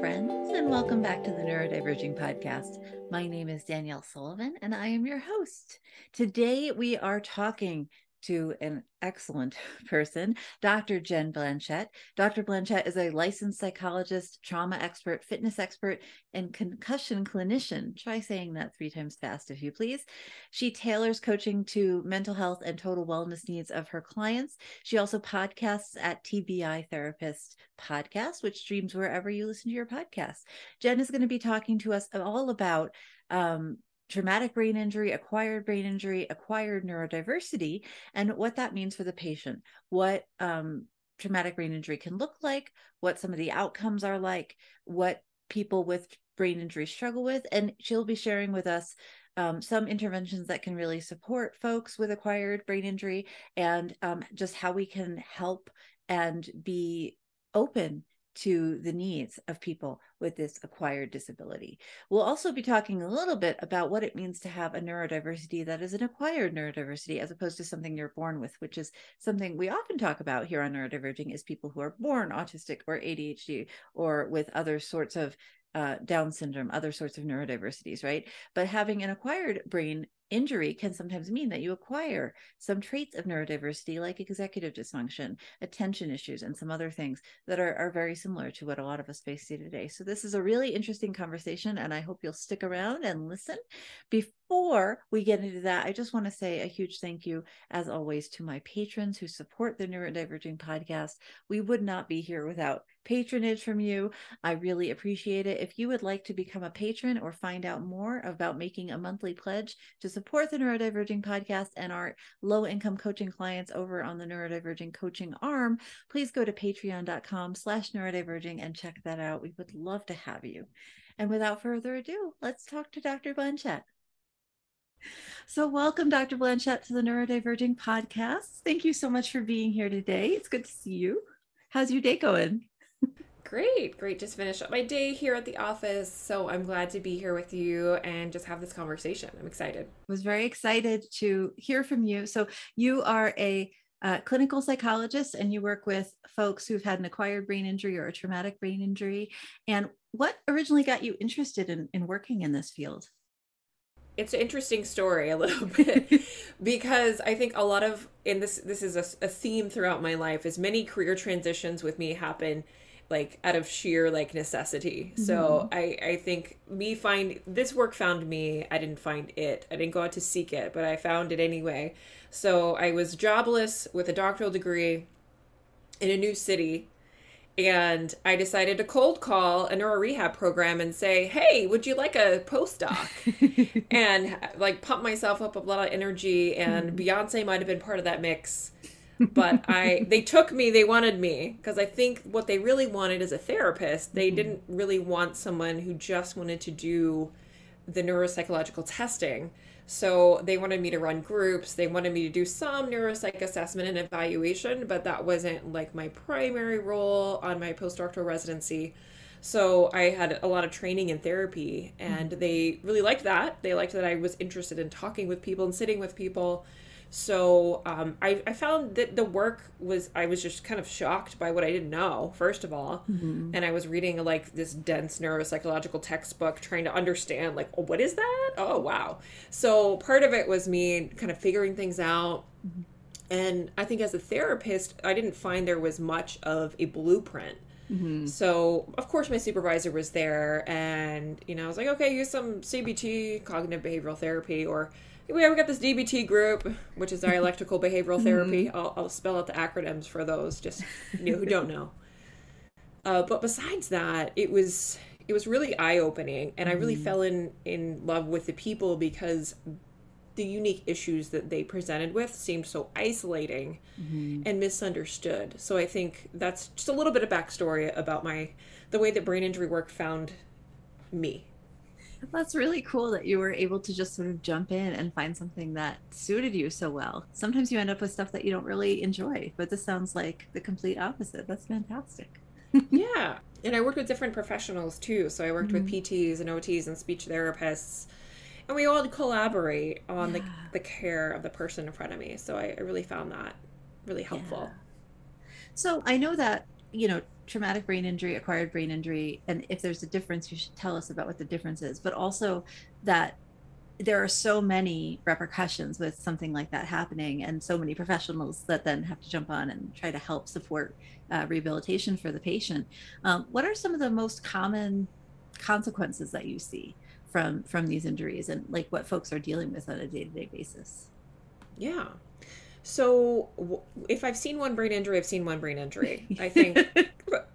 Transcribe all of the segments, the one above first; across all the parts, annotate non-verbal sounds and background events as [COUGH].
friends, and welcome back to the Neurodiverging Podcast. My name is Danielle Sullivan, and I am your host. Today, we are talking to an excellent [LAUGHS] person, Dr. Jen Blanchette. Dr. Blanchette is a licensed psychologist, trauma expert, fitness expert, and concussion clinician. Try saying that three times fast, if you please. She tailors coaching to mental health and total wellness needs of her clients. She also podcasts at TBI Therapist Podcast, which streams wherever you listen to your podcast. Jen is going to be talking to us all about um, traumatic brain injury, acquired brain injury, acquired neurodiversity, and what that means for the patient, what um, traumatic brain injury can look like, what some of the outcomes are like, what people with brain injury struggle with. And she'll be sharing with us um, some interventions that can really support folks with acquired brain injury and um, just how we can help and be open to the needs of people with this acquired disability. We'll also be talking a little bit about what it means to have a neurodiversity that is an acquired neurodiversity as opposed to something you're born with, which is something we often talk about here on Neurodiverging is people who are born autistic or ADHD or with other sorts of uh, Down syndrome, other sorts of neurodiversities, right? But having an acquired brain injury can sometimes mean that you acquire some traits of neurodiversity like executive dysfunction attention issues and some other things that are, are very similar to what a lot of us face day to day. So this is a really interesting conversation and i hope you'll stick around and listen before we get into that i just want to say a huge thank you as always to my patrons who support the neurodiverging podcast we would not be here without patronage from you. I really appreciate it. If you would like to become a patron or find out more about making a monthly pledge to support the Neurodiverging podcast and our low income coaching clients over on the Neurodiverging coaching arm, please go to patreon.com slash neurodiverging and check that out. We would love to have you. And without further ado, let's talk to Dr. Blanchette. So, welcome, Dr. Blanchette, to the Neurodiverging podcast. Thank you so much for being here today. It's good to see you. How's your day going? Great, great. Just finished up my day here at the office. So I'm glad to be here with you and just have this conversation. I'm excited. I was very excited to hear from you. So you are a uh, clinical psychologist and you work with folks who've had an acquired brain injury or a traumatic brain injury. And what originally got you interested in, in working in this field? It's an interesting story a [LAUGHS] little bit [LAUGHS] because I think a lot of and this this is a, a, theme throughout my life is many career transitions with me happen like out of sheer like necessity. Mm-hmm. So I I think me find this work found me. I didn't find it. I didn't go out to seek it, but I found it anyway. So I was jobless with a doctoral degree in a new city and I decided to cold call a neuro rehab program and say, "Hey, would you like a postdoc?" [LAUGHS] and like pump myself up a lot of energy. And mm-hmm. Beyonce might have been part of that mix, but [LAUGHS] I they took me. They wanted me because I think what they really wanted is a therapist, they mm-hmm. didn't really want someone who just wanted to do the neuropsychological testing. So they wanted me to run groups. They wanted me to do some neuropsych assessment and evaluation, but that wasn't like my primary role on my postdoctoral residency. So I had a lot of training in therapy, and mm-hmm. they really liked that. They liked that I was interested in talking with people and sitting with people. So um, I, I found that the work was, I was just kind of shocked by what I didn't know, first of all. Mm-hmm. And I was reading like this dense neuropsychological textbook trying to understand, like, oh, what is that? Oh, wow. So part of it was me kind of figuring things out. Mm-hmm. And I think as a therapist, I didn't find there was much of a blueprint. Mm-hmm. So, of course, my supervisor was there, and you know, I was like, okay, use some CBT, cognitive behavioral therapy, or we have got this DBT group, which is dialectical [LAUGHS] behavioral therapy. Mm-hmm. I'll, I'll, spell out the acronyms for those, just you know, who don't know. Uh, but besides that, it was it was really eye opening, and I really mm-hmm. fell in in love with the people because the unique issues that they presented with seemed so isolating mm-hmm. and misunderstood. So I think that's just a little bit of backstory about my the way that brain injury work found me that's really cool that you were able to just sort of jump in and find something that suited you so well. Sometimes you end up with stuff that you don't really enjoy, but this sounds like the complete opposite. That's fantastic. [LAUGHS] yeah. And I worked with different professionals too. So I worked mm-hmm. with PTs and OTs and speech therapists. And we all collaborate on yeah. the, the care of the person in front of me. So I, I really found that really helpful. Yeah. So I know that, you know, traumatic brain injury, acquired brain injury, and if there's a difference, you should tell us about what the difference is. But also that there are so many repercussions with something like that happening, and so many professionals that then have to jump on and try to help support uh, rehabilitation for the patient. Um, what are some of the most common consequences that you see from from these injuries, and like what folks are dealing with on a day to day basis? Yeah. So if I've seen one brain injury, I've seen one brain injury. [LAUGHS] I think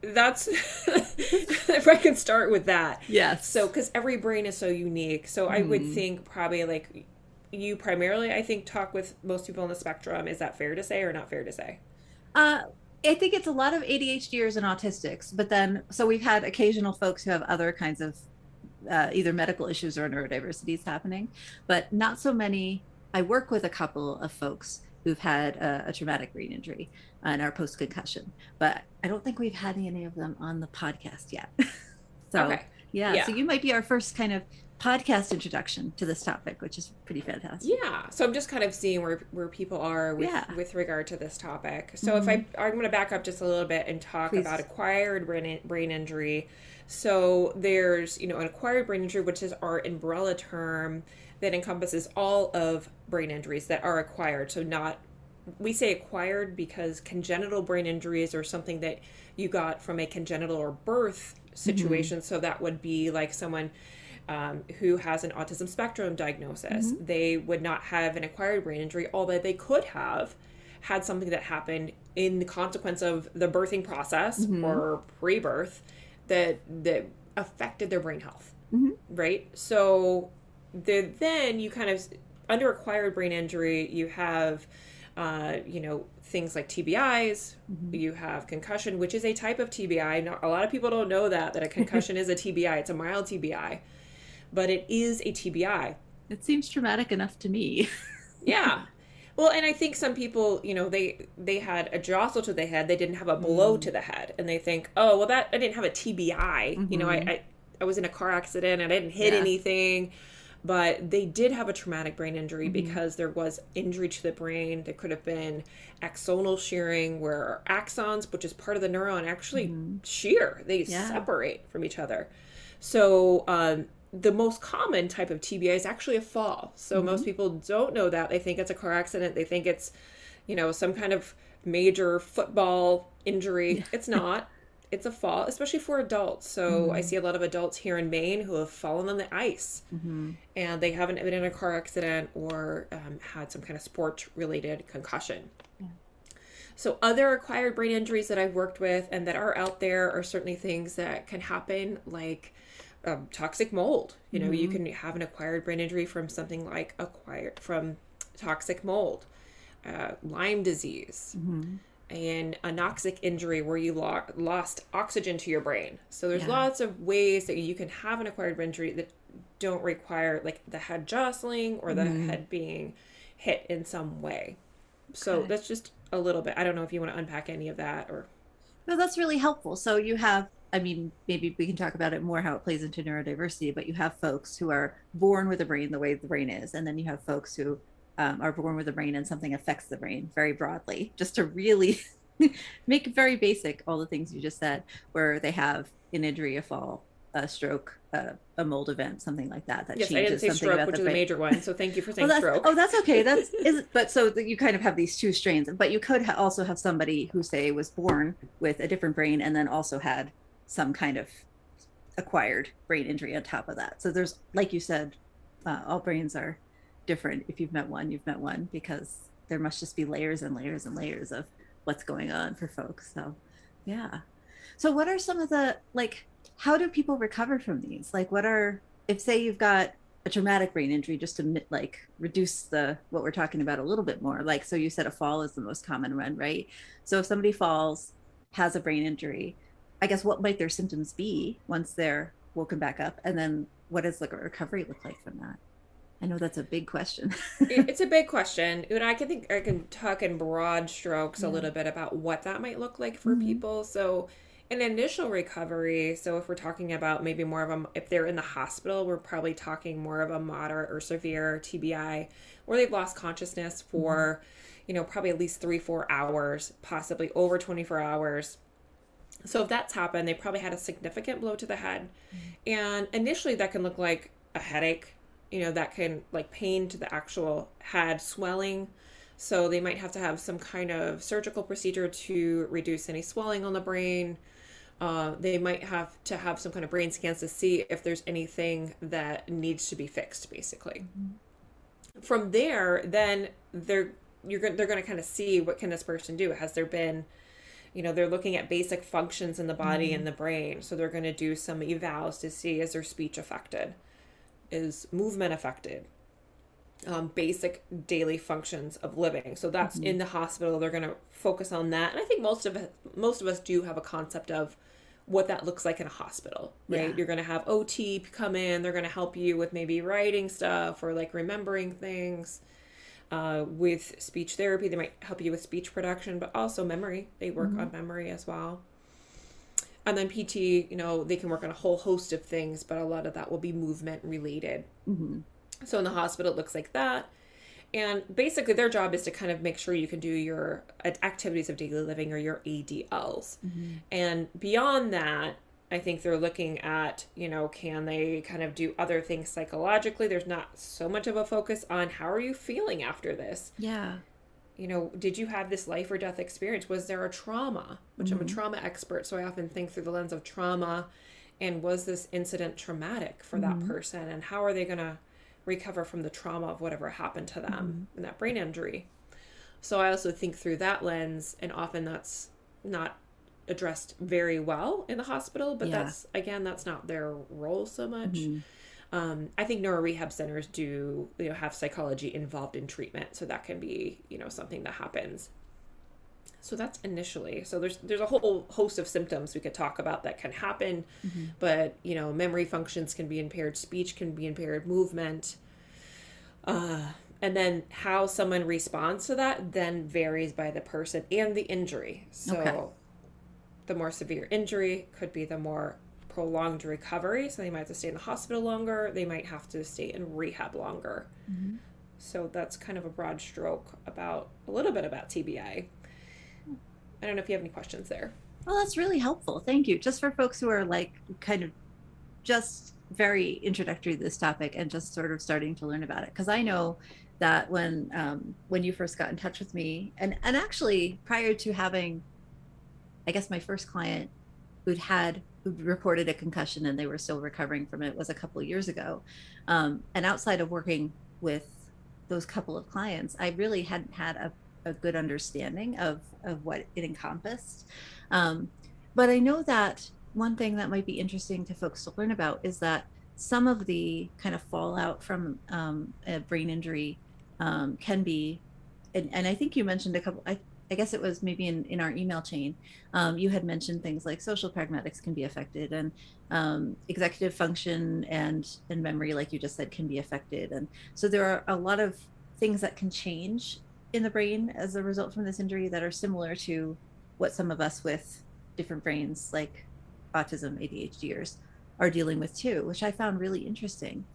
that's [LAUGHS] if I can start with that. Yes. So because every brain is so unique, so mm. I would mm-hmm. think probably like you primarily, I think, talk with most people on the spectrum. Is that fair to say or not fair to say? Uh, I think it's a lot of ADHDers and autistics, but then so we've had occasional folks who have other kinds of uh, either medical issues or neurodiversities happening, but not so many. I work with a couple of folks who've had a, a traumatic brain injury and are post concussion, but I don't think we've had any of them on the podcast yet. [LAUGHS] so okay. yeah, yeah, so you might be our first kind of podcast introduction to this topic, which is pretty fantastic. Yeah. So I'm just kind of seeing where where people are with yeah. with regard to this topic. So mm-hmm. if I. I'm going to back up just a little bit and talk Please. about acquired brain brain injury. So there's you know an acquired brain injury, which is our umbrella term that encompasses all of brain injuries that are acquired. So, not we say acquired because congenital brain injuries are something that you got from a congenital or birth situation. Mm-hmm. So, that would be like someone um, who has an autism spectrum diagnosis. Mm-hmm. They would not have an acquired brain injury, although they could have had something that happened in the consequence of the birthing process mm-hmm. or pre-birth that that affected their brain health. Mm-hmm. Right? So the, then you kind of under acquired brain injury you have uh, you know things like TBIs. Mm-hmm. You have concussion, which is a type of TBI. a lot of people don't know that that a concussion [LAUGHS] is a TBI. It's a mild TBI, but it is a TBI. It seems traumatic enough to me. [LAUGHS] yeah. Well, and I think some people, you know, they they had a jostle to the head. They didn't have a blow mm. to the head, and they think, oh, well, that I didn't have a TBI. Mm-hmm. You know, I, mm-hmm. I I was in a car accident. I didn't hit yeah. anything but they did have a traumatic brain injury mm-hmm. because there was injury to the brain. There could have been axonal shearing where axons, which is part of the neuron, actually mm-hmm. shear. They yeah. separate from each other. So um, the most common type of TBI is actually a fall. So mm-hmm. most people don't know that. They think it's a car accident. They think it's, you know, some kind of major football injury. It's not it's a fall, especially for adults. So mm-hmm. I see a lot of adults here in Maine who have fallen on the ice mm-hmm. and they haven't been in a car accident or um, had some kind of sport related concussion. Yeah. So, other acquired brain injuries that I've worked with and that are out there are certainly things that can happen, like um, toxic mold. You know, mm-hmm. you can have an acquired brain injury from something like acquired from toxic mold, uh, Lyme disease. Mm-hmm and anoxic injury where you lo- lost oxygen to your brain. So there's yeah. lots of ways that you can have an acquired brain injury that don't require like the head jostling or the mm. head being hit in some way. So that's just a little bit. I don't know if you want to unpack any of that or No, that's really helpful. So you have I mean, maybe we can talk about it more how it plays into neurodiversity, but you have folks who are born with a brain the way the brain is, and then you have folks who um, are born with a brain and something affects the brain very broadly, just to really [LAUGHS] make very basic, all the things you just said, where they have an injury, a fall, a stroke, uh, a mold event, something like that. That yes, changes I didn't say something stroke, which is a major one. So thank you for [LAUGHS] saying oh, stroke. Oh, that's okay. That's [LAUGHS] is, but so you kind of have these two strains, but you could ha- also have somebody who say was born with a different brain and then also had some kind of acquired brain injury on top of that. So there's, like you said, uh, all brains are different. If you've met one, you've met one because there must just be layers and layers and layers of what's going on for folks. So, yeah. So, what are some of the like? How do people recover from these? Like, what are if say you've got a traumatic brain injury, just to like reduce the what we're talking about a little bit more. Like, so you said a fall is the most common one, right? So, if somebody falls, has a brain injury, I guess what might their symptoms be once they're woken back up, and then what does the recovery look like from that? I know that's a big question. [LAUGHS] it's a big question. And I can think I can talk in broad strokes yeah. a little bit about what that might look like for mm-hmm. people. So an initial recovery, so if we're talking about maybe more of a if they're in the hospital, we're probably talking more of a moderate or severe TBI where they've lost consciousness for, mm-hmm. you know, probably at least 3 4 hours, possibly over 24 hours. So if that's happened, they probably had a significant blow to the head. And initially that can look like a headache, you know, that can like pain to the actual head, swelling. So they might have to have some kind of surgical procedure to reduce any swelling on the brain. Uh, they might have to have some kind of brain scans to see if there's anything that needs to be fixed, basically. From there, then they're you're going they're going to kind of see what can this person do. Has there been you know they're looking at basic functions in the body and the brain so they're going to do some evals to see is their speech affected is movement affected? Um, basic daily functions of living. So that's in the hospital. They're going to focus on that. And i think most of most of us do have a concept of what that looks like in a hospital right? Yeah. you're going to have ot come in. They're going to help you with maybe writing stuff or like remembering things uh, with speech therapy. They might help you with speech production but also memory. They work on memory as well and then pt you know they can work on a whole host of things but a lot of that will be movement related. Mm-hmm. so in the hospital it looks like that. And basically their job is to kind of make sure you can do your activities of daily living or your adls and beyond that i think they're looking at you know can they kind of do other things psychologically? There's not so much of a focus on how are you feeling after this? Yeah. You know, did you have this life or death experience? Was there a trauma? Which I'm a mm-hmm. trauma expert, so I often think through the lens of trauma and was this incident traumatic for that mm-hmm. person and how are they going to recover from the trauma of whatever happened to them mm-hmm. and that brain injury? So I also think through that lens and often that's not addressed very well in the hospital, but Yeah. that's again that's not their role so much. Mm-hmm. Um, I think neuro rehab centers do, you know, have psychology involved in treatment, so that can be, you know, something that happens. So that's initially. So there's there's a whole host of symptoms we could talk about that can happen, but you know, memory functions can be impaired, speech can be impaired, movement, uh, and then how someone responds to that then varies by the person and the injury. So Okay. the more severe injury could be the more prolonged recovery. So they might have to stay in the hospital longer. They might have to stay in rehab longer. So that's kind of a broad stroke about a little bit about TBI. I don't know if you have any questions there. Well, that's really helpful. Thank you. Just for folks who are like kind of just very introductory to this topic and just sort of starting to learn about it. Because I know that when um, when you first got in touch with me, and and actually prior to having, I guess my first client who'd had who reported a concussion and they were still recovering from it was a couple of years ago, um, and outside of working with those couple of clients, I really hadn't had a, a good understanding of of what it encompassed. Um, but I know that one thing that might be interesting to folks to learn about is that some of the kind of fallout from um, a brain injury um, can be, and, and I think you mentioned a couple, I, I guess it was maybe in, in our email chain, um, you had mentioned things like social pragmatics can be affected and um, executive function and, and memory, like you just said, can be affected. And so there are a lot of things that can change in the brain as a result from this injury that are similar to what some of us with different brains like autism adhders are dealing with too which i found really interesting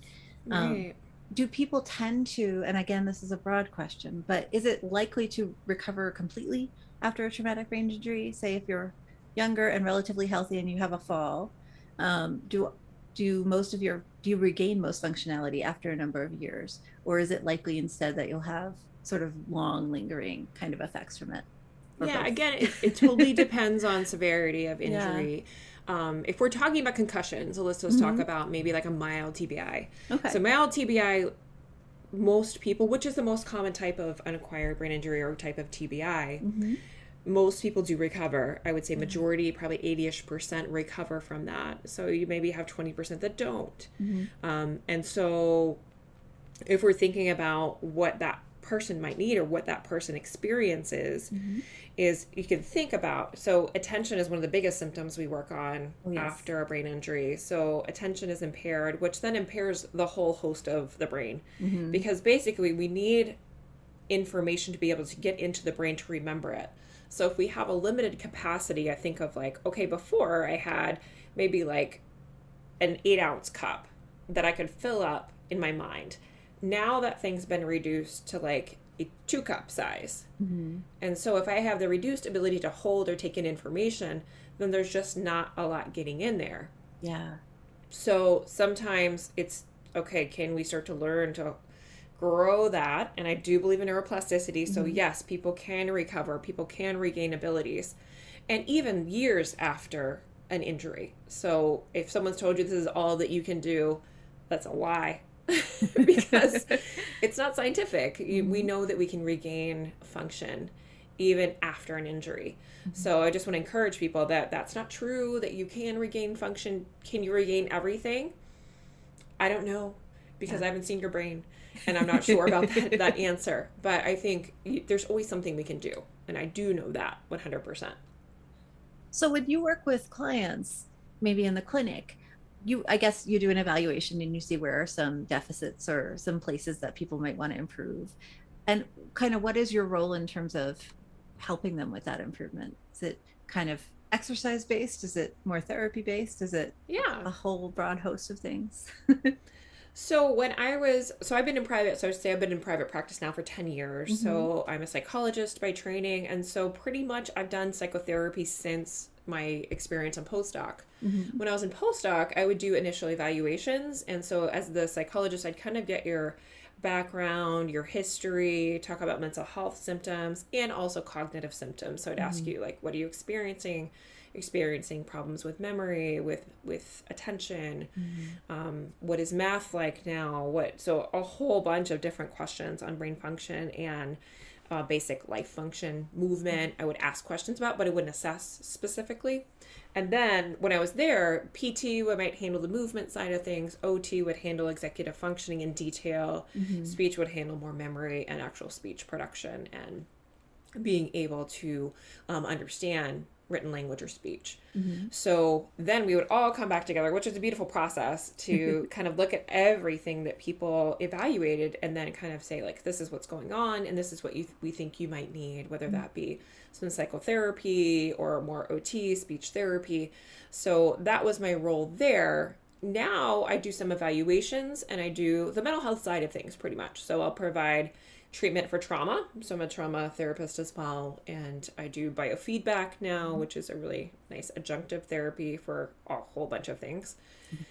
Um, Right. Do people tend to and again this is a broad question but is it likely to recover completely after a traumatic brain injury say if you're younger and relatively healthy and you have a fall um, do do most of your do you regain most functionality after a number of years or is it likely instead that you'll have sort of long lingering kind of effects from it yeah both? again it, it totally depends on severity of [LAUGHS] Yeah. Um, if we're talking about concussions so let's just talk Mhm. about maybe like a mild tbi okay so mild tbi most people which is the most common type of unacquired brain injury or type of tbi Mhm. most people do recover i would say majority probably 80ish percent recover from that so you maybe have 20% that don't Mhm. um, and so if we're thinking about what that person might need or what that person experiences Mhm. Is you can think about so attention is one of the biggest symptoms we work on Oh, yes. after a brain injury so attention is impaired which then impairs the whole host of the brain Mhm. because basically we need information to be able to get into the brain to remember it so if we have a limited capacity i think of like okay before i had maybe like an eight ounce cup that i could fill up in my mind now that thing's been reduced to like a two cup size. Mm-hmm. And so if I have the reduced ability to hold or take in information, then there's just not a lot getting in there. Yeah. So sometimes it's okay, can we start to learn to grow that? And I do believe in neuroplasticity. So, Mhm. yes, people can recover, people can regain abilities, and even years after an injury. So, if someone's told you this is all that you can do, that's a lie. [LAUGHS] because [LAUGHS] it's not scientific. We mm-hmm. know that we can regain function even after an injury. Mm-hmm. So I just want to encourage people that that's not true that you can regain function. Can you regain everything? I don't know because Yeah. I haven't seen your brain and I'm not sure about that, that [LAUGHS] answer. But I think there's always something we can do. And I do know that 100%. So when you work with clients, maybe in the clinic, you I guess you do an evaluation and you see where are some deficits or some places that people might want to improve. And kind of what is your role in terms of helping them with that improvement? Is it kind of exercise based? Is it more therapy based? Is it Yeah. a whole broad host of things? [LAUGHS] So when I was, so I've been in private, so I say I've been in private practice now for 10 years. So mm-hmm. I'm a psychologist by training. And so pretty much I've done psychotherapy since my experience in postdoc. Mm-hmm. When I was in postdoc, I would do initial evaluations. And so as the psychologist, I'd kind of get your background, your history, talk about mental health symptoms, and also cognitive symptoms. So I'd ask mm-hmm. you, like, what are you experiencing? Experiencing problems with memory, with with attention, mm-hmm. um, what is math like now what so a whole bunch of different questions on brain function and uh, basic life function movement i would ask questions about but i wouldn't assess specifically. And then when i was there pt would might handle the movement side of things ot would handle executive functioning in detail speech would handle more memory and actual speech production and being able to um, understand written language or speech. Mm-hmm. So then we would all come back together, which is a beautiful process to [LAUGHS] kind of look at everything that people evaluated and then kind of say, like, this is what's going on and this is what you we think you might need, whether mm-hmm. that be some psychotherapy or more OT, speech therapy. So that was my role there. Now I do some evaluations and I do the mental health side of things pretty much. So I'll provide treatment for trauma. So I'm a trauma therapist as well. And I do biofeedback now, mm-hmm. which is a really nice adjunctive therapy for a whole bunch of things. Mm-hmm.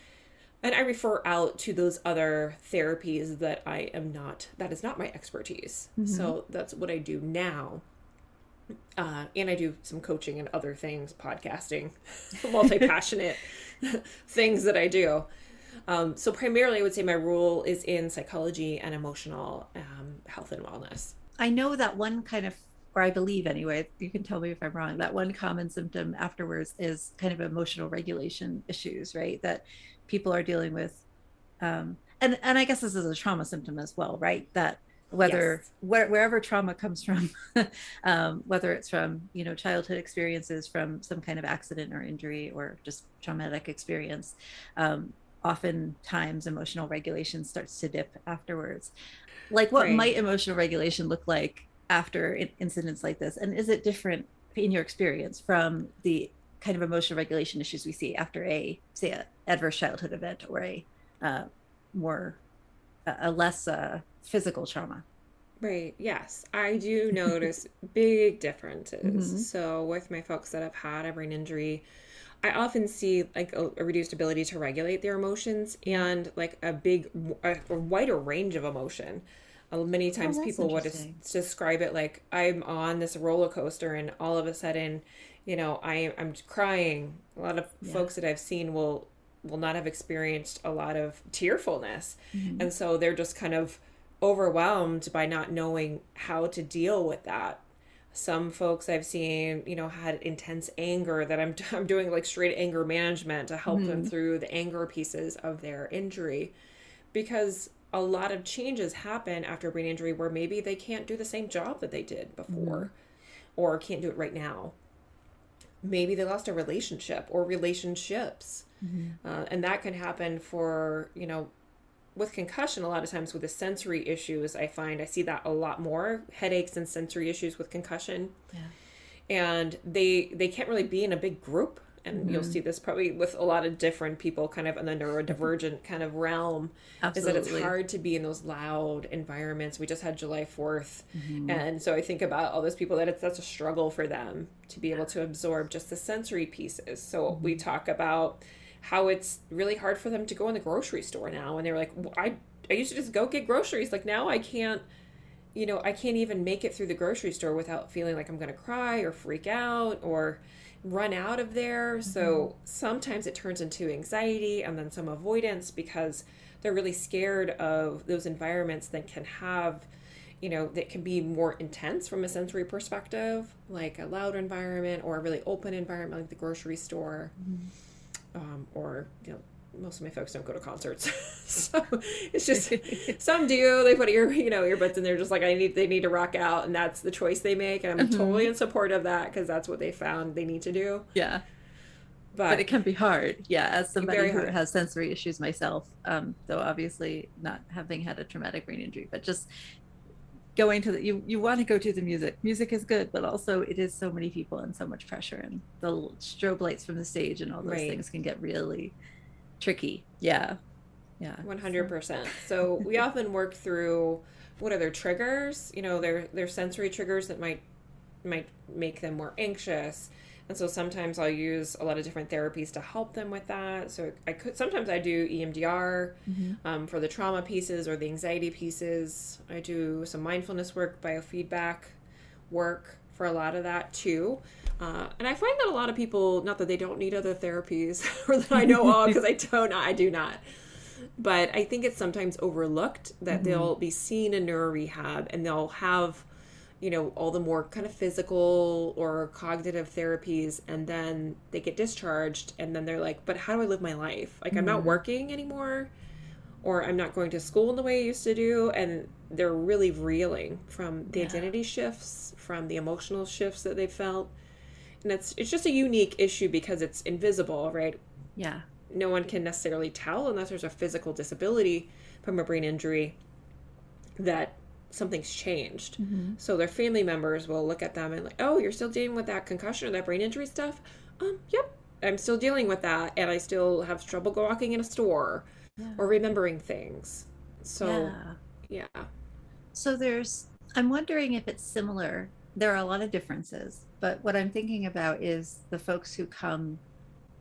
And I refer out to those other therapies that I am not, that is not my expertise. Mm-hmm. So that's what I do now. Uh, and I do some coaching and other things, podcasting, [LAUGHS] multi passionate [LAUGHS] things that I do. Um, so primarily, I would say my role is in psychology and emotional um, health and wellness. I know that one kind of, or I believe anyway, you can tell me if I'm wrong, that one common symptom afterwards is kind of emotional regulation issues, right? That people are dealing with. Um, and, and I guess this is a trauma symptom as well, right? That whether Yes. where, wherever trauma comes from, [LAUGHS] um, whether it's from, you know, childhood experiences from some kind of accident or injury or just traumatic experience, um, oftentimes emotional regulation starts to dip afterwards like what Right. might emotional regulation look like after in- incidents like this and is it different in your experience from the kind of emotional regulation issues we see after a say a adverse childhood event or a uh, more a a less uh, physical trauma Right. Yes, I do [LAUGHS] notice big differences. Mhm. So with my folks that have had a brain injury, I often see like a, a reduced ability to regulate their emotions and like a big, a, a wider range of emotion. Uh, many times that's people would des- describe it like I'm on this roller coaster and all of a sudden, you know, I I'm crying. A lot of Yeah. folks that I've seen will will not have experienced a lot of tearfulness Mhm. and so they're just kind of overwhelmed by not knowing how to deal with that some folks i've seen you know had intense anger that i'm, [LAUGHS] I'm doing like straight anger management to help them mm-hmm. through the anger pieces of their injury. Because a lot of changes happen after a brain injury where maybe they can't do the same job that they did before mm-hmm. or can't do it right now. Maybe they lost a relationship or relationships. Mm-hmm. Uh, and that can happen for you know with concussion a lot of times with the sensory issues i find i see that a lot more headaches and sensory issues with concussion yeah and they they can't really be in a big group and mm-hmm. you'll see this probably with a lot of different people kind of in the neurodivergent [LAUGHS] kind of realm Absolutely. is that it's hard to be in those loud environments we just had july 4th mm-hmm. and so i think about all those people that it's that's a struggle for them to be able to absorb just the sensory pieces so mm-hmm. we talk about how it's really hard for them to go in the grocery store now and they're like well, i i used to just go get groceries like now i can't you know i can't even make it through the grocery store without feeling like i'm going to cry or freak out or run out of there. Mm-hmm. So sometimes it turns into anxiety and then some avoidance because they're really scared of those environments that can have, you know, that can be more intense from a sensory perspective, like a loud environment or a really open environment like the grocery store. Mm-hmm. Um, or you know most of my folks don't go to concerts. [LAUGHS] So it's just some do they put ear you know earbuds and they're just like i need they need to rock out and that's the choice they make and i'm mm-hmm. totally in support of that because that's what they found they need to do. Yeah. But, but it can be hard. Yeah as somebody who has sensory issues myself um, though obviously not having had a traumatic brain injury but just going to the you you want to go to the music music is good but also it is so many people and so much pressure and the strobe lights from the stage and all those right. things can get really tricky. Yeah. Yeah. 100%. So [LAUGHS] we often work through what are their triggers? You know, their their sensory triggers that might might make them more anxious. And so sometimes I'll use a lot of different therapies to help them with that. So I could sometimes I do EMDR mm-hmm. um, for the trauma pieces or the anxiety pieces. I do some mindfulness work, biofeedback work for a lot of that too. Uh, and I find that a lot of people, not that they don't need other therapies [LAUGHS] or that I know of, because I don't, I do not. But I think it's sometimes overlooked that mm-hmm. they'll be seen in neuro rehab and they'll have, you know, all the more kind of physical or cognitive therapies, and then they get discharged, and then they're like, but how do I live my life? Like, mm-hmm. I'm not mm-hmm. working anymore, or I'm not going to school in the way I used to do, and they're really reeling from the yeah. identity shifts, from the emotional shifts that they felt and it's it's just a unique issue because it's invisible, right? Yeah. No one can necessarily tell unless there's a physical disability from a brain injury that something's changed. Mm-hmm. So their family members will look at them and like, "Oh, you're still dealing with that concussion or that brain injury stuff?" Um, yep. I'm still dealing with that and I still have trouble walking in a store yeah. or remembering things. So, yeah. yeah. So there's I'm wondering if it's similar. There are a lot of differences but what I'm thinking about is the folks who come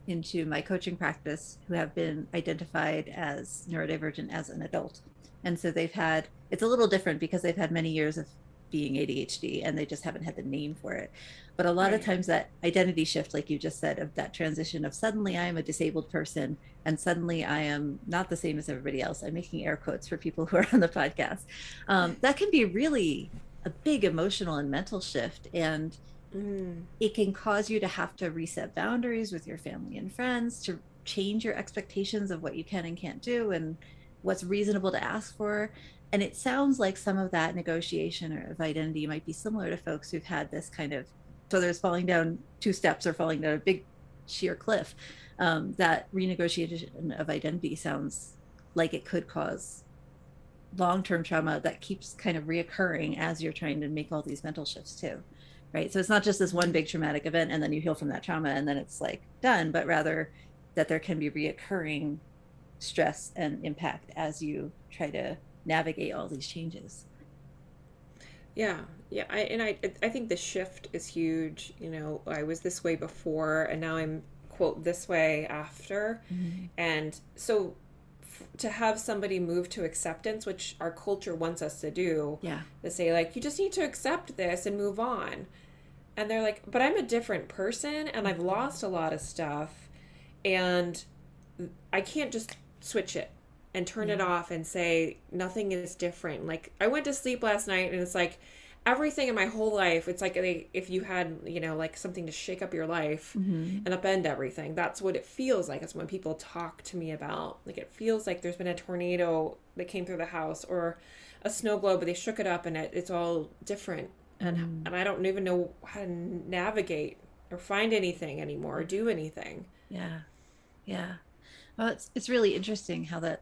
into my coaching practice who have been identified as neurodivergent as an adult. And so they've had, it's a little different because they've had many years of being ADHD and they just haven't had the name for it. But a lot right. of times that identity shift, like you just said, of that transition of suddenly I am a disabled person and suddenly I am not the same as everybody else. I'm making air quotes for people who are on the podcast. Um, that can be really a big emotional and mental shift. And Mm. It can cause you to have to reset boundaries with your family and friends, to change your expectations of what you can and can't do and what's reasonable to ask for. And it sounds like some of that negotiation or of identity might be similar to folks who've had this kind of so there's falling down two steps or falling down a big sheer cliff. Um, that renegotiation of identity sounds like it could cause long-term trauma that keeps kind of reoccurring as you're trying to make all these mental shifts too right so it's not just this one big traumatic event and then you heal from that trauma and then it's like done but rather that there can be reoccurring stress and impact as you try to navigate all these changes yeah yeah I, and i i think the shift is huge you know i was this way before and now i'm quote this way after mm-hmm. and so to have somebody move to acceptance, which our culture wants us to do. Yeah. To say, like, you just need to accept this and move on. And they're like, but I'm a different person and I've lost a lot of stuff. And I can't just switch it and turn yeah. it off and say nothing is different. Like, I went to sleep last night and it's like, everything in my whole life it's like if you had you know like something to shake up your life mm-hmm. and upend everything that's what it feels like it's when people talk to me about like it feels like there's been a tornado that came through the house or a snow globe but they shook it up and it, it's all different and mm. and i don't even know how to navigate or find anything anymore or do anything yeah yeah well it's it's really interesting how that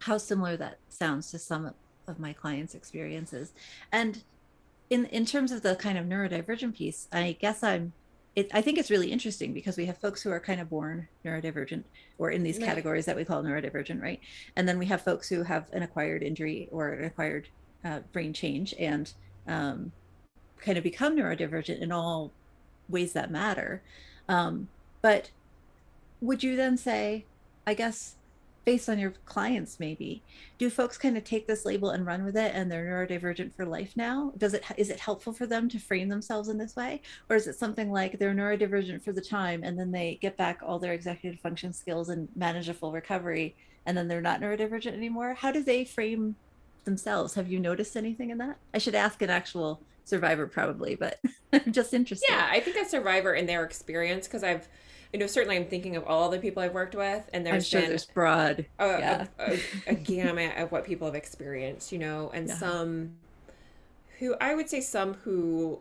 how similar that sounds to some of my clients experiences and in in terms of the kind of neurodivergent piece, I guess I'm it, I think it's really interesting because we have folks who are kind of born neurodivergent or in these Right. categories that we call neurodivergent, right? And then we have folks who have an acquired injury or an acquired uh, brain change and um, kind of become neurodivergent in all ways that matter. Um, but would you then say, I guess, based on your clients, maybe, do folks kind of take this label and run with it and they're neurodivergent for life now? Does it is it helpful for them to frame themselves in this way? Or is it something like they're neurodivergent for the time and then they get back all their executive function skills and manage a full recovery and then they're not neurodivergent anymore? How do they frame themselves? Have you noticed anything in that? I should ask an actual survivor probably, but [LAUGHS] I'm just interested. Yeah, I think a survivor in their experience because I've, you know, certainly I'm thinking of all the people I've worked with, and there's sure been there's broad. a, yeah. a, a, a [LAUGHS] gamut of what people have experienced, you know, and Yeah. some who I would say some who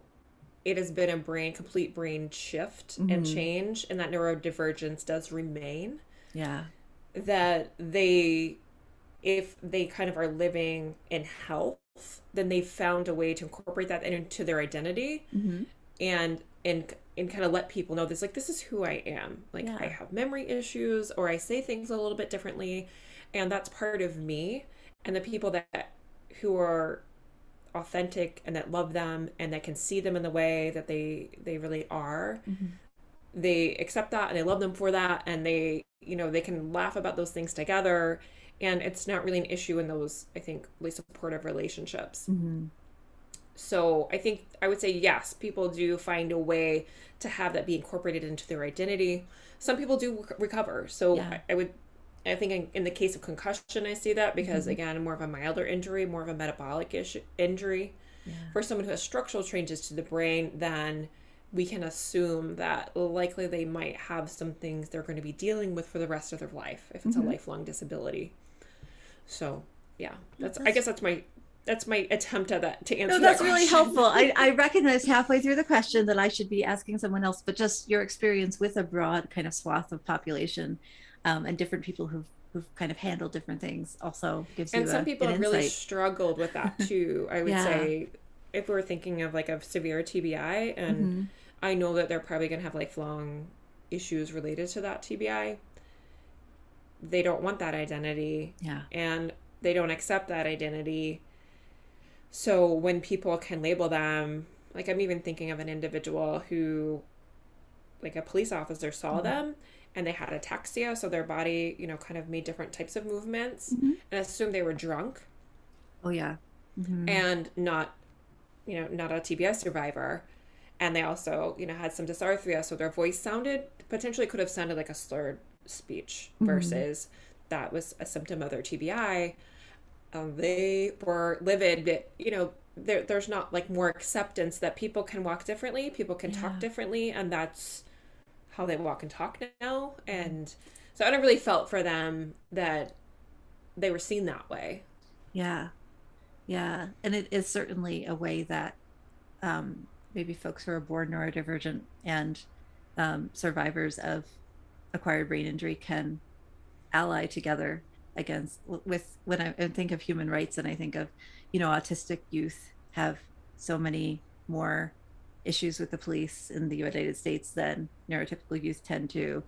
it has been a brain complete brain shift and Mhm. change, and that neurodivergence does remain. Yeah. That they, if they kind of are living in health, then they've found a way to incorporate that into their identity hmm and and and kind of let people know this like this is who I am. Like Yeah. I have memory issues or I say things a little bit differently and that's part of me and the people that who are authentic and that love them and that can see them in the way that they they really are hmm they accept that and they love them for that and they you know they can laugh about those things together and it's not really an issue in those i think really supportive relationships hmm so I think I would say yes, people do find a way to have that be incorporated into their identity. Some people do rec- recover. So Yeah. I, I would, I think in, in the case of concussion, I see that because Mhm. again, more of a milder injury, more of a metabolic issue, injury. Yeah. For someone who has structural changes to the brain, then we can assume that likely they might have some things they're going to be dealing with for the rest of their life if it's Mhm. a lifelong disability. So yeah, that's I guess that's my that's my attempt at that to answer. No, that that's really helpful. I, I [LAUGHS] recognized halfway through the question that I should be asking someone else, but just your experience with a broad kind of swath of population um, and different people who've who've kind of handled different things also gives and you some a, people have really struggled with that [LAUGHS] too i would Yeah. say if we're thinking of like a severe tbi and Mhm. i know that they're probably going to have lifelong issues related to that tbi they don't want that identity Yeah. and they don't accept that identity so when people can label them like i'm even thinking of an individual who like a police officer saw Mhm. them and they had ataxia so their body you know kind of made different types of movements Mhm. and assumed they were drunk Oh yeah. Mhm. and not you know not a TBI survivor and they also you know had some dysarthria so their voice sounded potentially could have sounded like a slurred speech Mhm. versus that was a symptom of their TBI um, they were livid but, you know there, there's not like more acceptance that people can walk differently people can Yeah. talk differently and that's how they walk and talk now and so i don't really felt for them that they were seen that way Yeah. Yeah. And it is certainly a way that um, maybe folks who are born neurodivergent and um, survivors of acquired brain injury can ally together against with when I, think of human rights and I think of you know autistic youth have so many more issues with the police in the United States than neurotypical youth tend to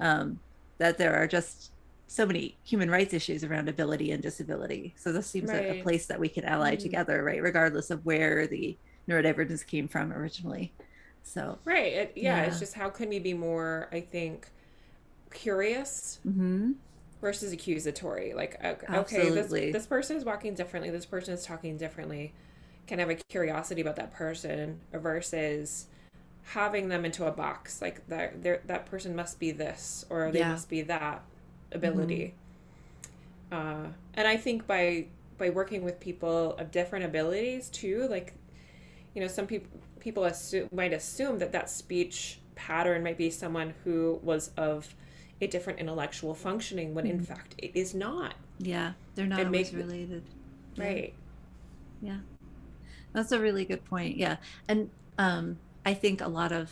um, that there are just so many human rights issues around ability and disability so this seems like a place that we can ally Mhm. together right regardless of where the neurodivergence came from originally so Right. It, yeah, It's just how can we be more, I think, curious mhm. Versus accusatory? Like, okay, Absolutely. this, this person is walking differently. This person is talking differently. Can have a curiosity about that person versus having them into a box? Like that, that person must be this or they Yeah. must be that ability. Uh, and I think by by working with people of different abilities too, like you know, some people people assume, might assume that that speech pattern might be someone who was of a different intellectual functioning when in Mhm. fact it is not yeah they're not always makes me- related Yeah. right Yeah. That's a really good point. Yeah. And um, I think a lot of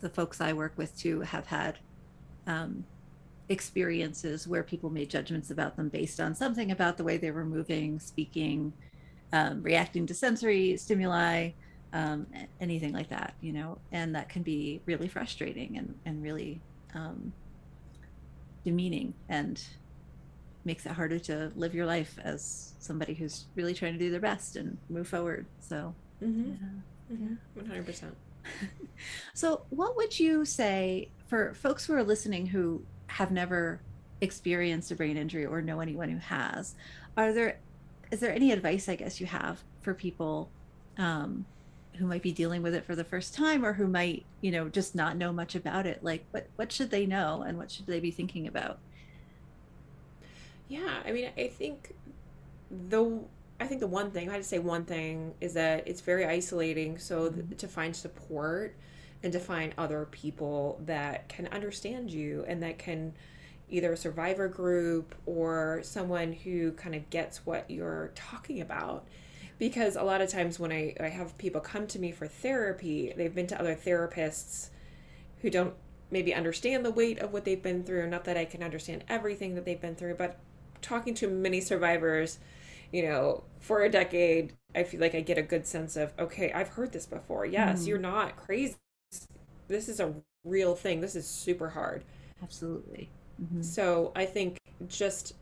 the folks I work with too have had um, experiences where people made judgments about them based on something about the way they were moving, speaking, um, reacting to sensory stimuli, um, anything like that, you know, and that can be really frustrating and, and really um, demeaning and makes it harder to live your life as somebody who's really trying to do their best and move forward. So, mm-hmm. yeah. Mm-hmm. 100%. [LAUGHS] so, what would you say for folks who are listening who have never experienced a brain injury or know anyone who has? Are there is there any advice I guess you have for people um, who might be dealing with it for the first time or who might you know just not know much about it like what what should they know and what should they be thinking about yeah i mean i think the i think the one thing i had to say one thing is that it's very isolating so mm-hmm. to find support and to find other people that can understand you and that can either a survivor group or someone who kind of gets what you're talking about because a lot of times when I, I have people come to me for therapy, they've been to other therapists who don't maybe understand the weight of what they've been through. Not that I can understand everything that they've been through, but talking to many survivors, you know, for a decade, I feel like I get a good sense of, okay, I've heard this before. Yes, mm-hmm. you're not crazy. This is a real thing. This is super hard. Absolutely. Mm-hmm. So I think just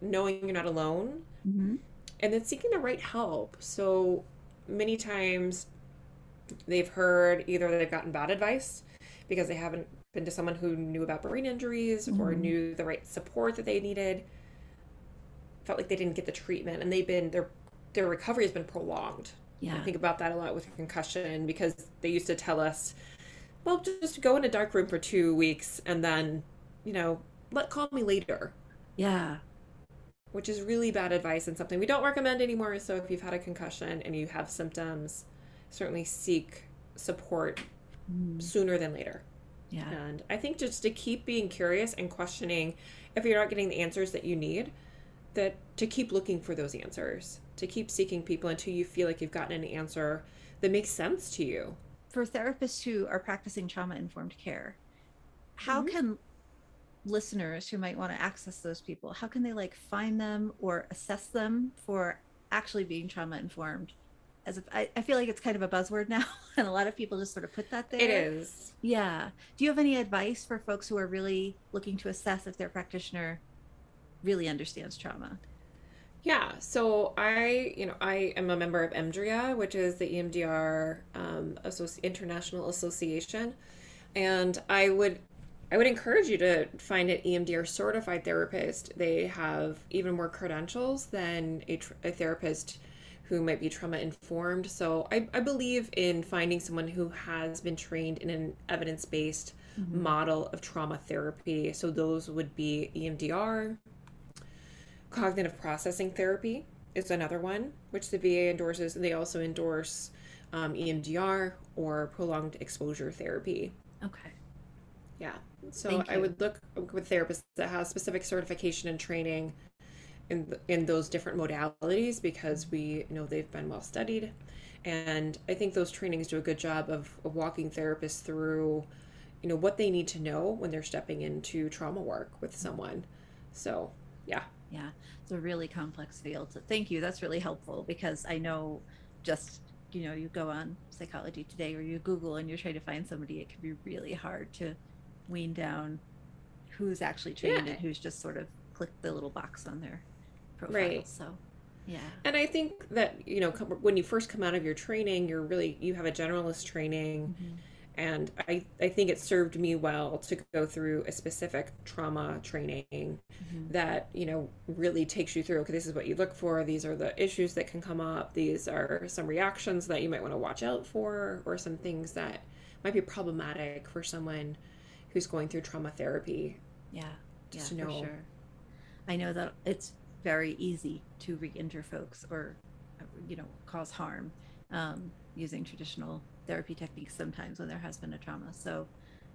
knowing you're not alone. Mm-hmm and then seeking the right help. So many times they've heard either they've gotten bad advice because they haven't been to someone who knew about brain injuries mm-hmm. or knew the right support that they needed felt like they didn't get the treatment and they've been their their recovery has been prolonged yeah i think about that a lot with concussion because they used to tell us well just go in a dark room for two weeks and then you know let call me later yeah which is really bad advice and something we don't recommend anymore. So if you've had a concussion and you have symptoms, certainly seek support mm. sooner than later. Yeah. And I think just to keep being curious and questioning if you're not getting the answers that you need, that to keep looking for those answers, to keep seeking people until you feel like you've gotten an answer that makes sense to you. For therapists who are practicing trauma informed care, how mm-hmm. can listeners who might want to access those people how can they like find them or assess them for actually being trauma informed? As if I, I feel like it's kind of a buzzword now [LAUGHS] and a lot of people just sort of put that there. it is. Yeah. Do you have any advice for folks who are really looking to assess if their practitioner really understands trauma? Yeah so i you know i am a member of EMDRIA which is the emdr um, Associ- international association and i would I would encourage you to find an EMDR certified therapist. They have even more credentials than a, a therapist who might be trauma informed. So I, I, believe in finding someone who has been trained in an evidence based mm-hmm. model of trauma therapy. So those would be EMDR, cognitive processing therapy is another one, which the VA endorses. They also endorse um, EMDR or prolonged exposure therapy. Okay. Yeah. So I would look with therapists that have specific certification and training in in those different modalities because we know they've been well studied, and I think those trainings do a good job of, of walking therapists through, you know, what they need to know when they're stepping into trauma work with someone. So yeah. Yeah, it's a really complex field. So thank you. That's really helpful because I know just you know you go on psychology today or you google and you're trying to find somebody it can be really hard to wean down who's actually trained yeah. and who's just sort of clicked the little box on their profile. Right. So, yeah. And I think that, you know, when you first come out of your training, you're really, you have a generalist training. Mm-hmm. And I, I think it served me well to go through a specific trauma training mm-hmm. that, you know, really takes you through okay, this is what you look for. These are the issues that can come up. These are some reactions that you might want to watch out for, or some things that might be problematic for someone who's going through trauma therapy. Yeah, yeah, for sure. I know that it's very easy to re-injure folks or, you know, cause harm um, using traditional therapy techniques sometimes when there has been a trauma. So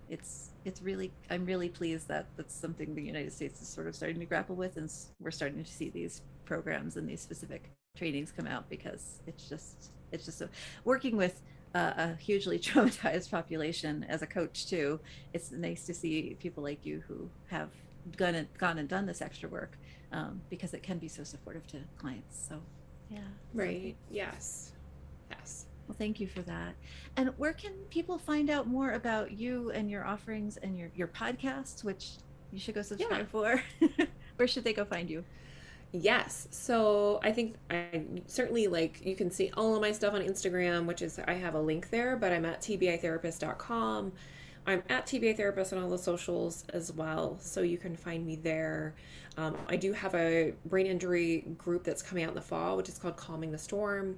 it's it's really I'm really pleased that that's something the United States is sort of starting to grapple with, and we're starting to see these programs and these specific trainings come out because it's just it's just so working with uh, a hugely [LAUGHS] traumatized population as a coach too it's nice to see people like you who have gone and gone and done this extra work um, because it can be so supportive to clients so yeah right yes yes Well, thank you for that. And where can people find out more about you and your offerings and your, your podcasts, which you should go subscribe yeah. for? [LAUGHS] where should they go find you? Yes. So I think I certainly like you can see all of my stuff on Instagram, which is I have a link there, but I'm at tbitherapist.com. I'm at TBI Therapist on all the socials as well, so you can find me there. Um, I do have a brain injury group that's coming out in the fall, which is called Calming the Storm,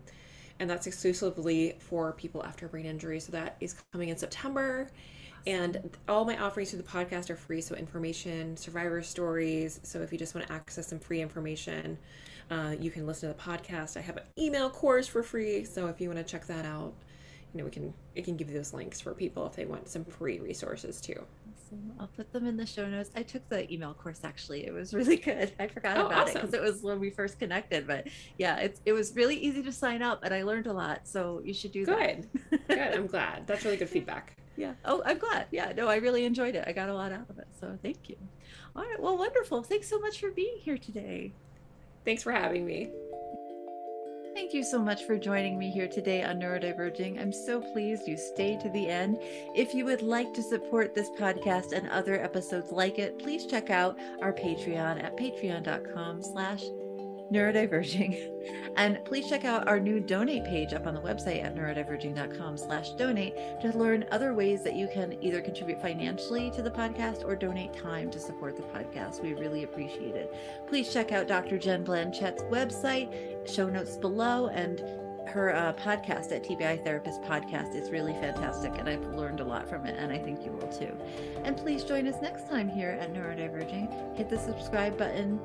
and that's exclusively for people after brain injury. So that is coming in September. And all my offerings through the podcast are free. So, information, survivor stories. So, if you just want to access some free information, uh, you can listen to the podcast. I have an email course for free. So, if you want to check that out, you know, we can it can give you those links for people if they want some free resources too. Awesome. I'll put them in the show notes. I took the email course actually. It was [LAUGHS] really good. I forgot oh, about awesome. it because it was when we first connected. But yeah, it's it was really easy to sign up and I learned a lot. So you should do good. that. good. [LAUGHS] I'm glad. That's really good feedback. Yeah. Oh, I'm glad. Yeah. No, I really enjoyed it. I got a lot out of it. So thank you. All right. Well, wonderful. Thanks so much for being here today. Thanks for having me. Thank you so much for joining me here today on Neurodiverging. I'm so pleased you stayed to the end. If you would like to support this podcast and other episodes like it, please check out our Patreon at patreon.com slash neurodiverging. [LAUGHS] And please check out our new donate page up on the website at neurodiverging.com slash donate to learn other ways that you can either contribute financially to the podcast or donate time to support the podcast. We really appreciate it. Please check out Dr. Jen Blanchett's website, show notes below, and her uh, podcast at TBI Therapist Podcast is really fantastic, and I've learned a lot from it, and I think you will too. And please join us next time here at Neurodiverging. Hit the subscribe button,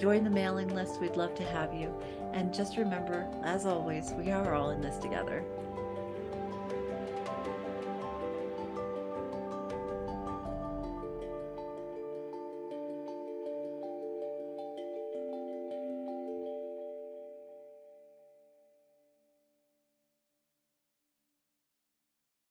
Join the mailing list. We'd love to have you. And just remember, as always, we are all in this together.